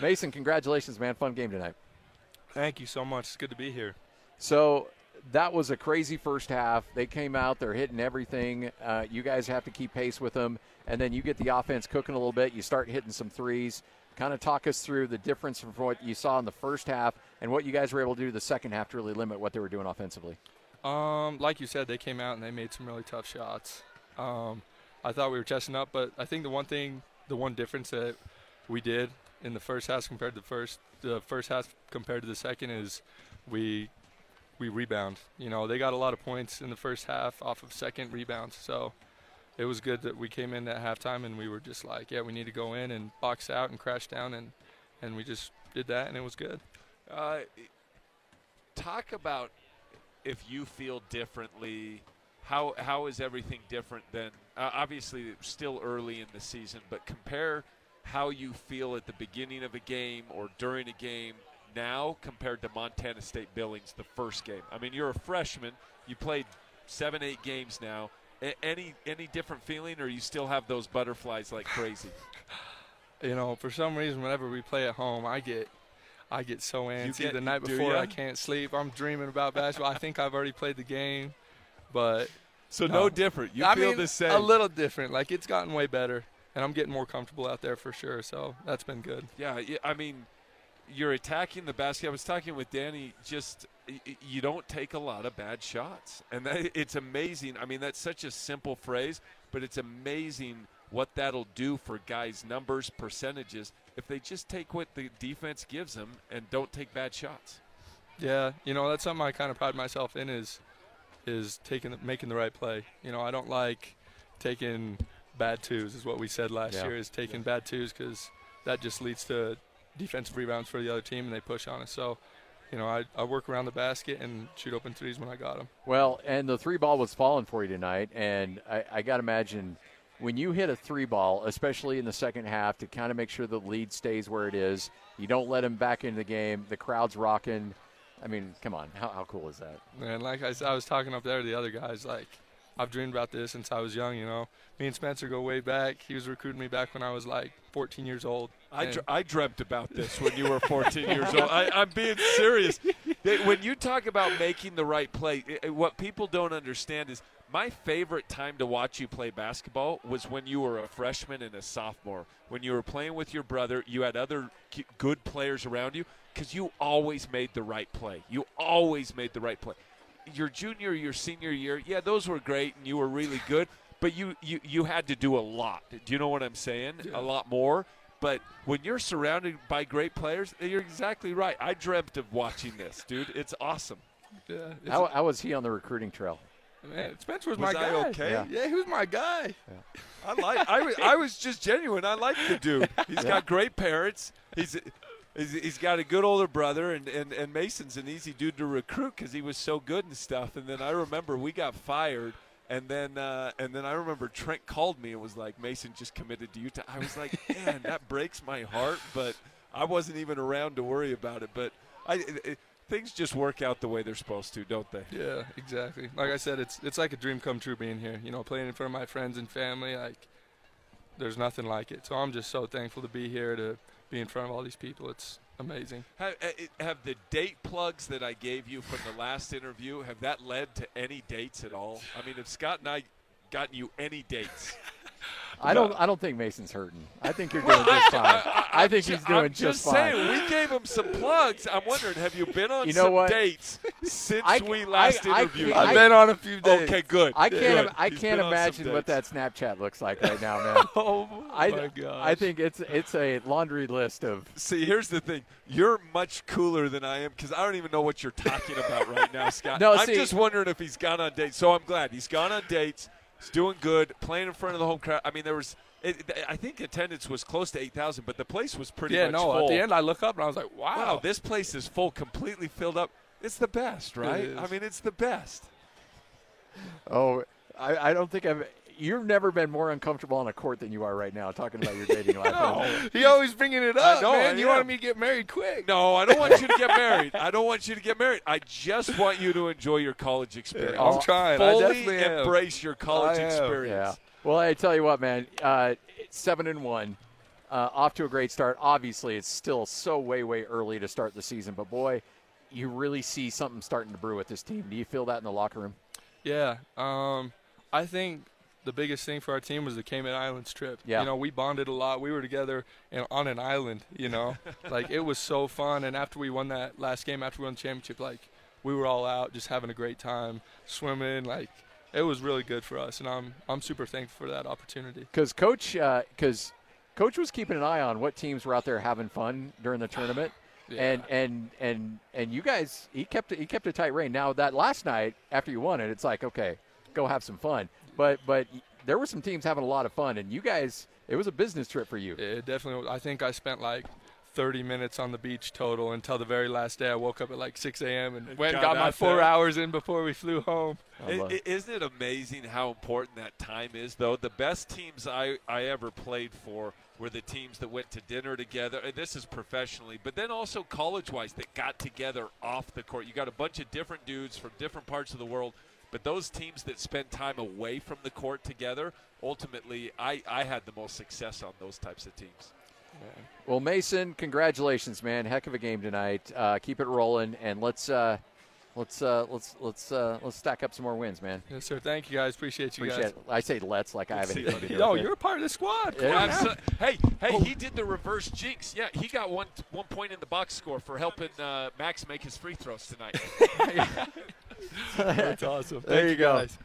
Mason, congratulations, man! Fun game tonight. Thank you so much. It's good to be here. So that was a crazy first half. They came out, they're hitting everything. Uh, you guys have to keep pace with them, and then you get the offense cooking a little bit. You start hitting some threes. Kind of talk us through the difference from what you saw in the first half and what you guys were able to do the second half to really limit what they were doing offensively. Um, like you said, they came out and they made some really tough shots. Um, I thought we were testing up, but I think the one thing, the one difference that we did in the first half compared to the first, the first half compared to the second is we we rebound. You know, they got a lot of points in the first half off of second rebounds, so it was good that we came in at halftime and we were just like, yeah, we need to go in and box out and crash down, and and we just did that, and it was good. Uh, talk about if you feel differently. How how is everything different than uh, obviously still early in the season, but compare how you feel at the beginning of a game or during a game now compared to Montana State Billings the first game. I mean, you're a freshman. You played seven, eight games now. A- any any different feeling, or you still have those butterflies like crazy? you know, for some reason, whenever we play at home, I get I get so antsy get- the night before. I can't sleep. I'm dreaming about basketball. I think I've already played the game, but So No. no different. You I feel mean, the same. a little different. Like it's gotten way better, and I'm getting more comfortable out there for sure. So that's been good. Yeah, I mean, you're attacking the basket. I was talking with Danny. Just you don't take a lot of bad shots, and that, it's amazing. I mean, that's such a simple phrase, but it's amazing what that'll do for guys' numbers, percentages, if they just take what the defense gives them and don't take bad shots. Yeah, you know that's something I kind of pride myself in is is taking the, making the right play. You know, I don't like taking bad twos. Is what we said last Yeah. year. Is taking bad twos because that just leads to defensive rebounds for the other team and they push on us. So, you know, I, I work around the basket and shoot open threes when I got them. Well, and the three ball was falling for you tonight, and I, I got to imagine when you hit a three ball, especially in the second half, to kind of make sure the lead stays where it is. You don't let them back into the game. The crowd's rocking. I mean, come on, how, how cool is that? And like I, I was talking up there to the other guys, like I've dreamed about this since I was young. You know, me and Spencer go way back. He was recruiting me back when I was like 14 years old. I, dr- I dreamt about this when you were 14 years old. I, I'm being serious. When you talk about making the right play, what people don't understand is my favorite time to watch you play basketball was when you were a freshman and a sophomore. When you were playing with your brother, you had other good players around you because you always made the right play. You always made the right play. Your junior, your senior year, yeah, those were great and you were really good, but you, you, you had to do a lot. Do you know what I'm saying? A lot more. But when you're surrounded by great players, you're exactly right. I dreamt of watching this, dude. It's awesome. yeah, it's- How, how was he on the recruiting trail? man, Spencer was, Was my I guy. okay? Yeah. Yeah, he was my guy. I like. I was. I was just genuine. I like the dude. He's got great parents. He's. He's, he's got a good older brother, and, and, and Mason's an easy dude to recruit because he was so good and stuff. And then I remember we got fired, and then uh, and then I remember Trent called me and was like, Mason just committed to Utah. I was like, man, that breaks my heart, but I wasn't even around to worry about it. But I, it, it- things just work out the way they're supposed to, don't they? Yeah, exactly. Like I said, it's it's like a dream come true being here. You know, playing in front of my friends and family. Like, there's nothing like it. So I'm just so thankful to be here to be in front of all these people. It's amazing. Have, uh, have the date plugs that I gave you from the last interview have that led to any dates at all? I mean, have Scott and I gotten you any dates? I don't. I don't think Mason's hurting. I think you're doing just fine. I think he's doing I'm just, just fine. saying, we gave him some plugs. I'm wondering, have you been on You know some what? dates since I- we last interviewed? you? I've been on a few days. okay, good. I can't. Good. im- I He's can't been on some imagine what that. Snapchat looks like right now, man. Oh I, my gosh. I think it's it's a laundry list of. See, here's the thing. You're much cooler than I am because I don't even know what you're talking about right now, Scott. No, I'm see- just wondering if he's gone on dates. So I'm glad he's gone on dates. He's doing good, playing in front of the home crowd. I mean, there was. It, I think attendance was close to 8,000, but the place was pretty yeah, much no. full. At the end, I look up and I was like, wow. wow, this place is full, completely filled up. It's the best, right? is. I mean, it's the best. Oh, I, I don't think I've. You've never been more uncomfortable on a court than you are right now, talking about your dating life. no, he always bringing it up, know, man. I you am. wanted me to get married quick. No, I don't want you to get married. I don't want you to get married. I just want you to enjoy your college experience. I'm trying. I Fully definitely am. embrace your college experience. Yeah. Well, I tell you what, man. Uh, seven and one. uh, off to a great start. Obviously, it's still so way, way early to start the season, but boy, you really see something starting to brew with this team. Do you feel that in the locker room? Yeah, um, I think the biggest thing for our team was the Cayman Islands trip. Yeah. You know, we bonded a lot. We were together in, on an island, you know. like, it was so fun. And after we won that last game, after we won the championship, like, we were all out just having a great time, swimming. Like, it was really good for us. And I'm, I'm super thankful for that opportunity. Because Coach, uh, because Coach was keeping an eye on what teams were out there having fun during the tournament. Yeah. And and and and you guys, he kept he kept a tight rein. Now that last night after you won it, it's like okay, go have some fun. But but there were some teams having a lot of fun, and you guys, it was a business trip for you. It definitely. I think I spent like 30 minutes on the beach total until the very last day. I woke up at like 6 a.m. and went and got got my four there. hours in before we flew home. I love- I- i- Isn't it amazing how important that time is, though? The best teams I, I ever played for were the teams that went to dinner together. And this is professionally, but then also college wise that got together off the court. You got a bunch of different dudes from different parts of the world. But those teams that spend time away from the court together, ultimately, I, I had the most success on those types of teams. Well, Mason, congratulations, man! Heck of a game tonight. Uh, keep it rolling, and let's uh, let's uh, let's let's uh, let's stack up some more wins, man. Yes, sir. Thank you guys. Appreciate you Appreciate it. I say let's like I have See anything to you. do guys. Yo, with it. you're a part of the squad. Come Yeah. on now. Absol- hey, hey, he did the reverse jinx. Yeah, he got one one point in the box score for helping uh, Max make his free throws tonight. That's awesome. There Thank you go. guys.